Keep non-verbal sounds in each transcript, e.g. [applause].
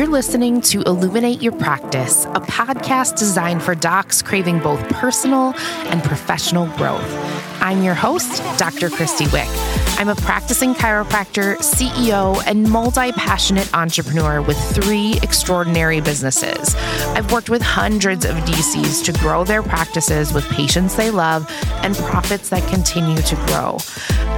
You're listening to Illuminate Your Practice, a podcast designed for docs craving both personal and professional growth. I'm your host, Dr. Krysti Wick. I'm a practicing chiropractor, CEO, and multi passionate entrepreneur with three extraordinary businesses. I've worked with hundreds of DCs to grow their practices with patients they love and profits that continue to grow.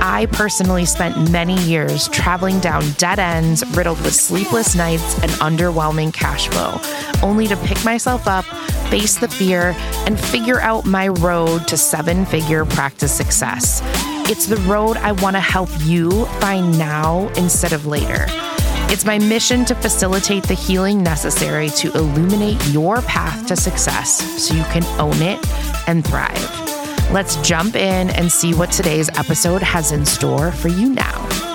I personally spent many years traveling down dead ends, riddled with sleepless nights and underwhelming cash flow, only to pick myself up, face the fear, and figure out my road to seven figure practice success. It's the road I want to help you find now instead of later. It's my mission to facilitate the healing necessary to illuminate your path to success so you can own it and thrive. Let's jump in and see what today's episode has in store for you now.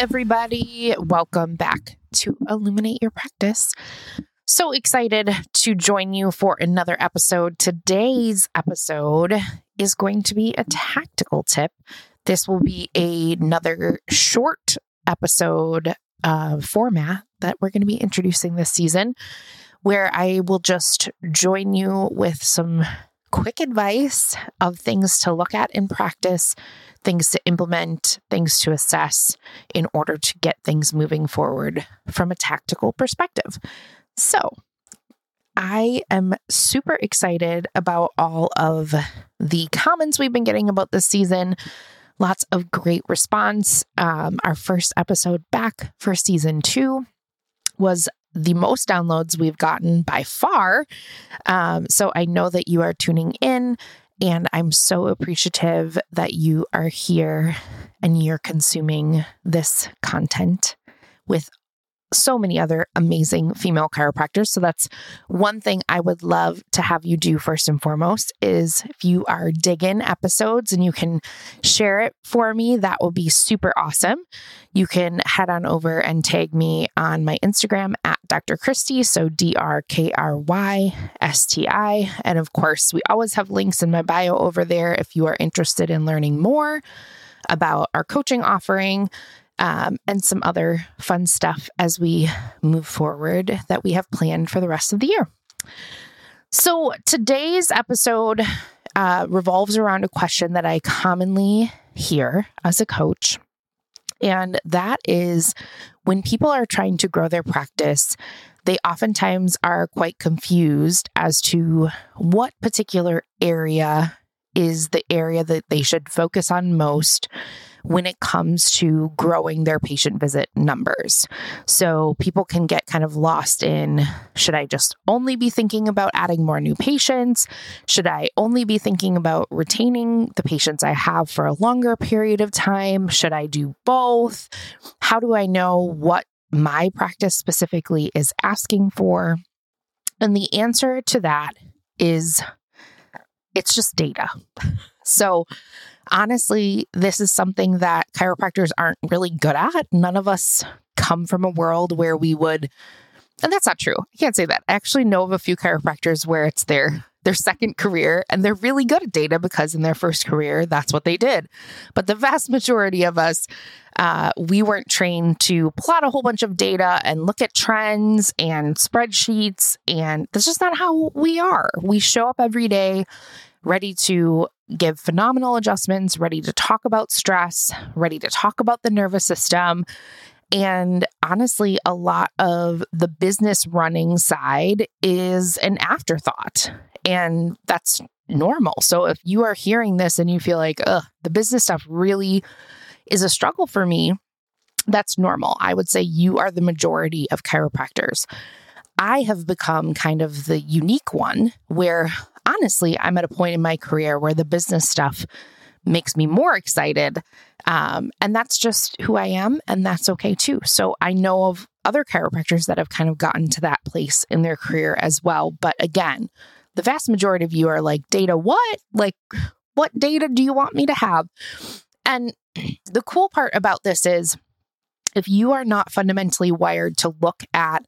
Everybody, welcome back to Illuminate Your Practice. So excited to join you for another episode. Today's episode is going to be a tactical tip. This will be another short episode uh, format that we're going to be introducing this season, where I will just join you with some quick advice of things to look at in practice, things to implement, things to assess in order to get things moving forward from a tactical perspective. So, I am super excited about all of the comments we've been getting about this season. Lots of great response. Um, our first episode back for season two was the most downloads we've gotten by far. Um, so I know that you are tuning in, and I'm so appreciative that you are here and you're consuming this content with so many other amazing female chiropractors. So that's one thing I would love to have you do first and foremost is if you are digging episodes and you can share it for me, that will be super awesome. You can head on over and tag me on my Instagram at Dr. Krysti. so D R K R Y S T I. And of course, we always have links in my bio over there if you are interested in learning more about our coaching offering um, and some other fun stuff as we move forward that we have planned for the rest of the year. So, today's episode uh, revolves around a question that I commonly hear as a coach. And that is when people are trying to grow their practice, they oftentimes are quite confused as to what particular area is the area that they should focus on most when it comes to growing their patient visit numbers. So people can get kind of lost in should I just only be thinking about adding more new patients? Should I only be thinking about retaining the patients I have for a longer period of time? Should I do both? How do I know what my practice specifically is asking for? And the answer to that is it's just data. [laughs] So, honestly, this is something that chiropractors aren't really good at. None of us come from a world where we would, and that's not true. I can't say that. I actually know of a few chiropractors where it's their their second career and they're really good at data because in their first career that's what they did but the vast majority of us uh, we weren't trained to plot a whole bunch of data and look at trends and spreadsheets and that's just not how we are we show up every day ready to give phenomenal adjustments, ready to talk about stress, ready to talk about the nervous system. And honestly, a lot of the business running side is an afterthought. And that's normal. So if you are hearing this and you feel like, ugh, the business stuff really is a struggle for me, that's normal. I would say you are the majority of chiropractors. I have become kind of the unique one where honestly, I'm at a point in my career where the business stuff makes me more excited. Um, and that's just who I am, and that's okay too. So I know of other chiropractors that have kind of gotten to that place in their career as well. But again, the vast majority of you are like, data, what? Like, what data do you want me to have? And [clears throat] the cool part about this is if you are not fundamentally wired to look at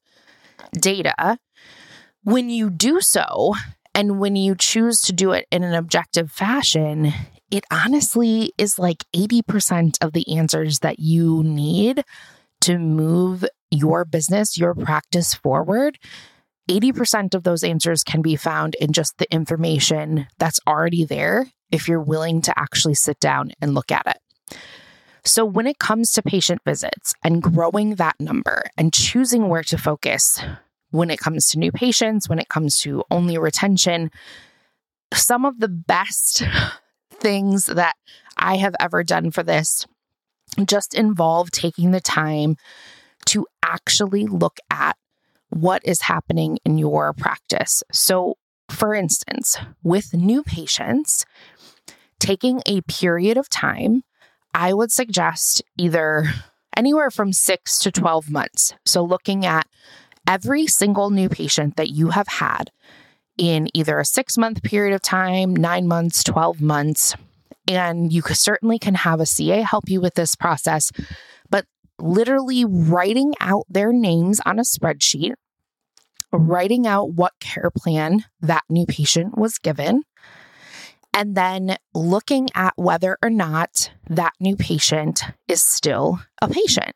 data, when you do so, and when you choose to do it in an objective fashion, it honestly is like 80% of the answers that you need to move your business, your practice forward, 80% of those answers can be found in just the information that's already there if you're willing to actually sit down and look at it. So, when it comes to patient visits and growing that number and choosing where to focus, when it comes to new patients, when it comes to only retention, some of the best [laughs] things that I have ever done for this just involve taking the time to actually look at what is happening in your practice. So, for instance, with new patients, taking a period of time, I would suggest either anywhere from six to 12 months. So, looking at every single new patient that you have had in either a six month period of time, nine months, 12 months. And you certainly can have a CA help you with this process, but literally writing out their names on a spreadsheet, writing out what care plan that new patient was given, and then looking at whether or not that new patient is still a patient.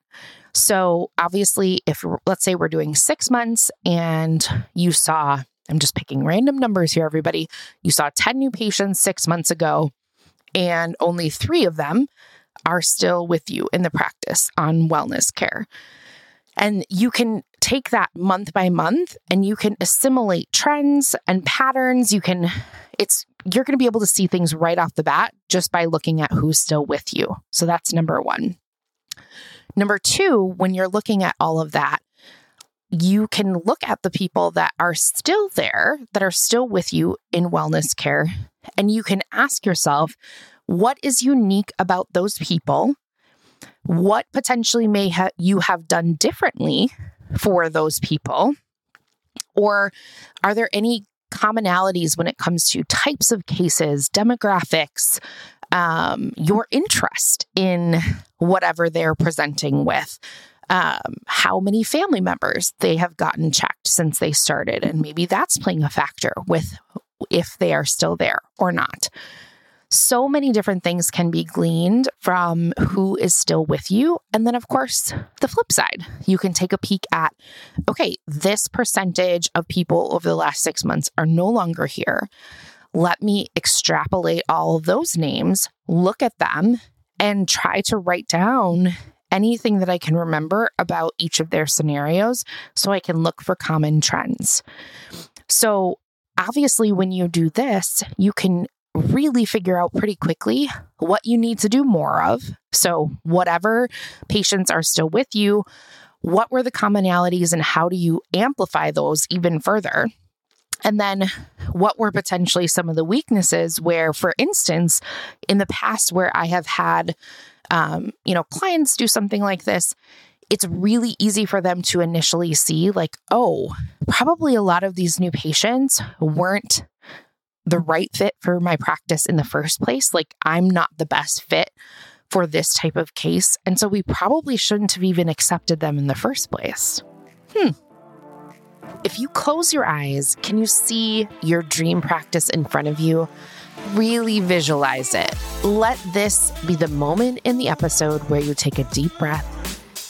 So, obviously, if let's say we're doing six months and you saw, I'm just picking random numbers here, everybody, you saw 10 new patients six months ago, and only three of them are still with you in the practice on wellness care. And you can take that month by month and you can assimilate trends and patterns. You can, it's, you're going to be able to see things right off the bat just by looking at who's still with you. So that's number one. Number two, when you're looking at all of that, you can look at the people that are still there, that are still with you in wellness care, and you can ask yourself, what is unique about those people? What potentially may ha- you have done differently for those people? Or are there any commonalities when it comes to types of cases, demographics, um, your interest in whatever they're presenting with. Um, how many family members they have gotten checked since they started. And maybe that's playing a factor with if they are still there or not. So many different things can be gleaned from who is still with you. And then, of course, the flip side, you can take a peek at okay, this percentage of people over the last six months are no longer here let me extrapolate all those names, look at them, and try to write down anything that I can remember about each of their scenarios so I can look for common trends. So, obviously, when you do this, you can really figure out pretty quickly what you need to do more of. So, whatever patients are still with you, what were the commonalities and how do you amplify those even further? And then what were potentially some of the weaknesses where, for instance, in the past where I have had, um, you know, clients do something like this, it's really easy for them to initially see, like, oh, probably a lot of these new patients weren't the right fit for my practice in the first place. Like, I'm not the best fit for this type of case. And so we probably shouldn't have even accepted them in the first place. Hmm. If you close your eyes, can you see your dream practice in front of you? Really visualize it. Let this be the moment in the episode where you take a deep breath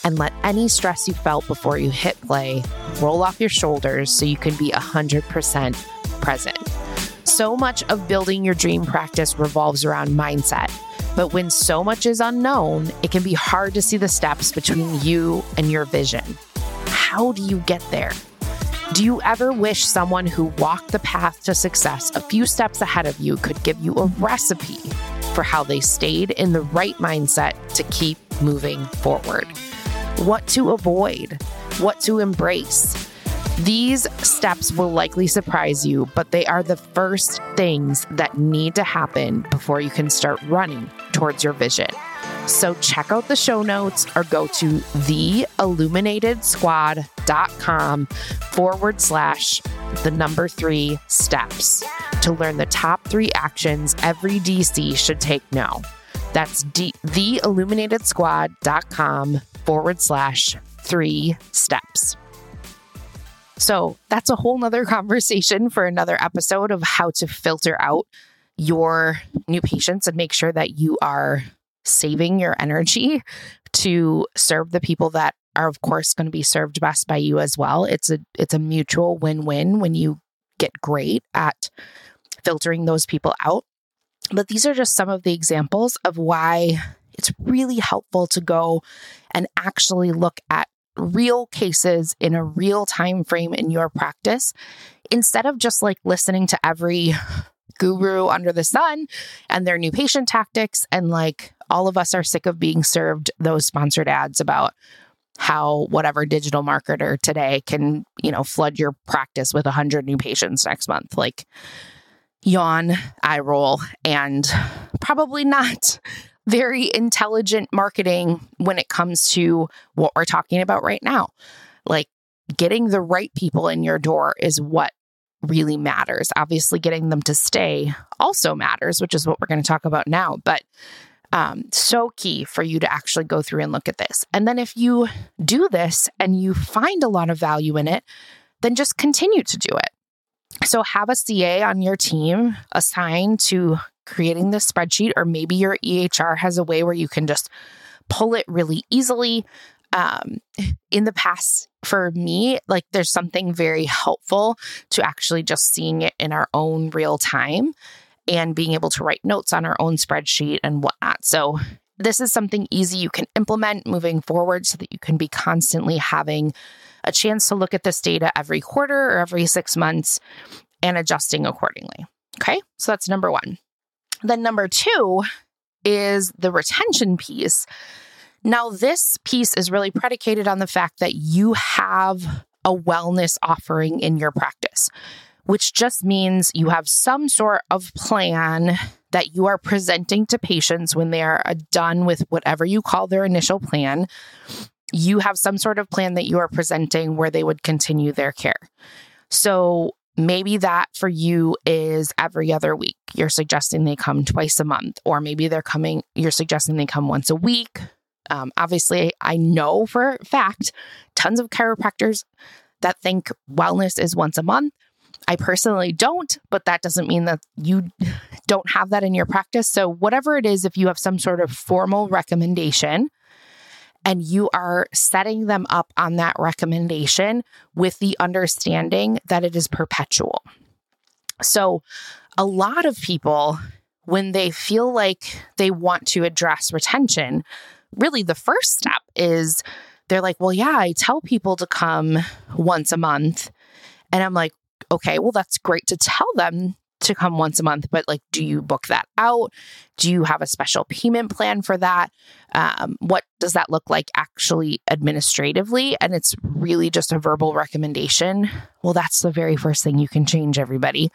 and let any stress you felt before you hit play roll off your shoulders so you can be 100% present. So much of building your dream practice revolves around mindset. But when so much is unknown, it can be hard to see the steps between you and your vision. How do you get there? Do you ever wish someone who walked the path to success a few steps ahead of you could give you a recipe for how they stayed in the right mindset to keep moving forward? What to avoid, what to embrace. These steps will likely surprise you, but they are the first things that need to happen before you can start running towards your vision. So check out the show notes or go to theilluminatedsquad.com forward slash the number three steps to learn the top three actions every DC should take now. That's D- theilluminatedsquad.com forward slash three steps. So that's a whole nother [laughs] conversation for another episode of how to filter out your new patients and make sure that you are saving your energy to serve the people that are of course going to be served best by you as well. It's a it's a mutual win-win when you get great at filtering those people out. But these are just some of the examples of why it's really helpful to go and actually look at real cases in a real time frame in your practice instead of just like listening to every [sighs] guru under the sun and their new patient tactics and like all of us are sick of being served those sponsored ads about how whatever digital marketer today can, you know, flood your practice with 100 new patients next month. Like, yawn, eye roll, and [sighs] probably not very intelligent marketing when it comes to what we're talking about right now. Like, getting the right people in your door is what really matters. Obviously, getting them to stay also matters, which is what we're going to talk about now. But um, so key for you to actually go through and look at this. And then if you do this and you find a lot of value in it, then just continue to do it. So have a CA on your team assigned to creating this spreadsheet, or maybe your EHR has a way where you can just pull it really easily. Um, in the past, for me, like there's something very helpful to actually just seeing it in our own real time and being able to write notes on our own spreadsheet and whatnot. So, this is something easy you can implement moving forward so that you can be constantly having a chance to look at this data every quarter or every six months and adjusting accordingly. Okay, so that's number one. Then, number two is the retention piece. Now, this piece is really predicated on the fact that you have a wellness offering in your practice which just means you have some sort of plan that you are presenting to patients when they are uh, done with whatever you call their initial plan. You have some sort of plan that you are presenting where they would continue their care. So maybe that for you is every other week. You're suggesting they come twice a month, or maybe they're coming, you're suggesting they come once a week. Um, obviously, I know for fact tons of chiropractors that think wellness is once a month I personally don't, but that doesn't mean that you don't have that in your practice. So, whatever it is, if you have some sort of formal recommendation and you are setting them up on that recommendation with the understanding that it is perpetual. So, a lot of people, when they feel like they want to address retention, really the first step is they're like, well, yeah, I tell people to come once a month. And I'm like, okay, well, that's great to tell them to come once a month, but like, do you book that out? Do you have a special payment plan for that? Um, what does that look like actually administratively? And it's really just a verbal recommendation. Well, that's the very first thing you can change, everybody,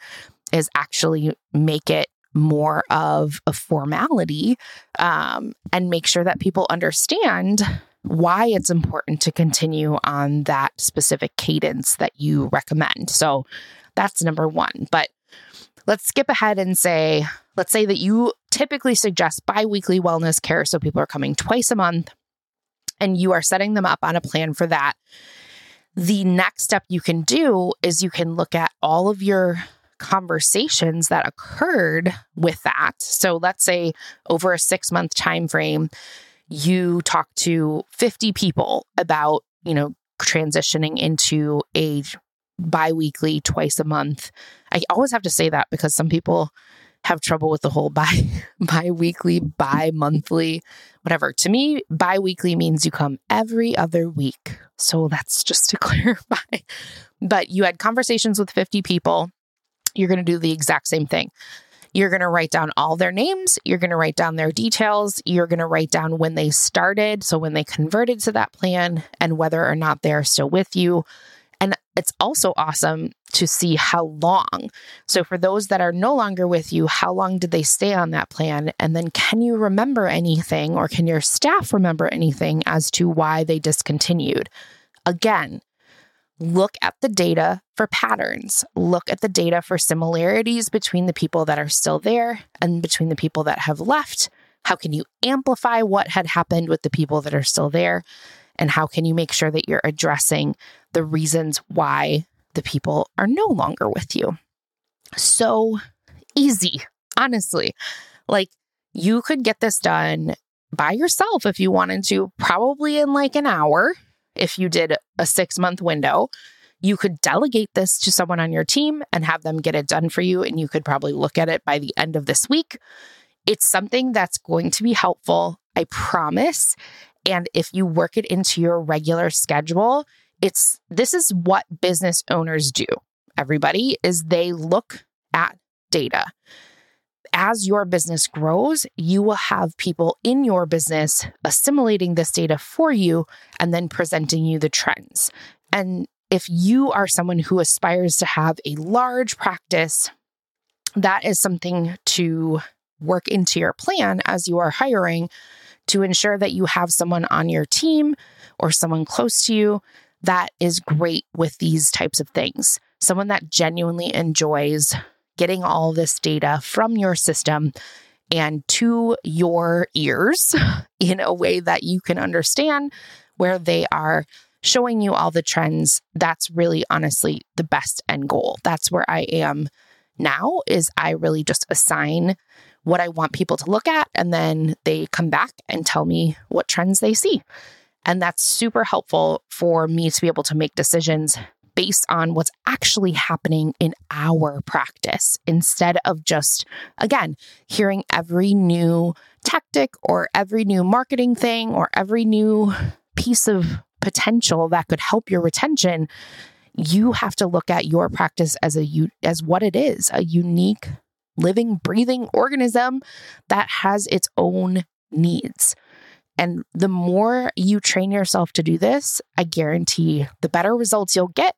is actually make it more of a formality um, and make sure that people understand why it's important to continue on that specific cadence that you recommend. So that's number one. But let's skip ahead and say, let's say that you typically suggest biweekly wellness care. So people are coming twice a month and you are setting them up on a plan for that. The next step you can do is you can look at all of your conversations that occurred with that. So let's say over a 6 month time frame you talk to 50 people about, you know, transitioning into a bi-weekly twice a month. I always have to say that because some people have trouble with the whole bi [laughs] bi-weekly, bi-monthly, whatever. To me, bi-weekly means you come every other week. So that's just to [laughs] clarify. But you had conversations with 50 people. You're going to do the exact same thing. You're going to write down all their names. You're going to write down their details. You're going to write down when they started. So, when they converted to that plan and whether or not they're still with you. And it's also awesome to see how long. So, for those that are no longer with you, how long did they stay on that plan? And then, can you remember anything or can your staff remember anything as to why they discontinued? Again, look at the data for patterns, look at the data for similarities between the people that are still there and between the people that have left. How can you amplify what had happened with the people that are still there? And how can you make sure that you're addressing the reasons why the people are no longer with you? So easy, honestly. Like you could get this done by yourself if you wanted to, probably in like an hour if you did a six month window, you could delegate this to someone on your team and have them get it done for you. And you could probably look at it by the end of this week. It's something that's going to be helpful, I promise. And if you work it into your regular schedule, it's this is what business owners do. Everybody is they look at data. As your business grows, you will have people in your business assimilating this data for you and then presenting you the trends. And if you are someone who aspires to have a large practice, that is something to work into your plan as you are hiring to ensure that you have someone on your team or someone close to you that is great with these types of things. Someone that genuinely enjoys getting all this data from your system and to your ears [laughs] in a way that you can understand where they are showing you all the trends, that's really honestly the best end goal. That's where I am now is I really just assign what I want people to look at and then they come back and tell me what trends they see. And that's super helpful for me to be able to make decisions based on what's actually happening in our practice instead of just, again, hearing every new tactic or every new marketing thing or every new piece of potential that could help your retention, you have to look at your practice as a as what it is, a unique living breathing organism that has its own needs. And the more you train yourself to do this, I guarantee the better results you'll get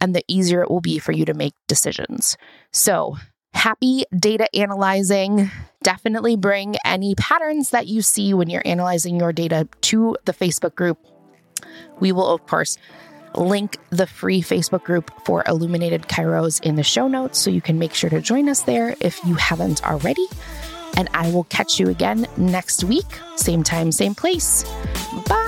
and the easier it will be for you to make decisions. So, happy data analyzing. Definitely bring any patterns that you see when you're analyzing your data to the Facebook group we will, of course, link the free Facebook group for Illuminated Chiros in the show notes so you can make sure to join us there if you haven't already. And I will catch you again next week, same time, same place. Bye.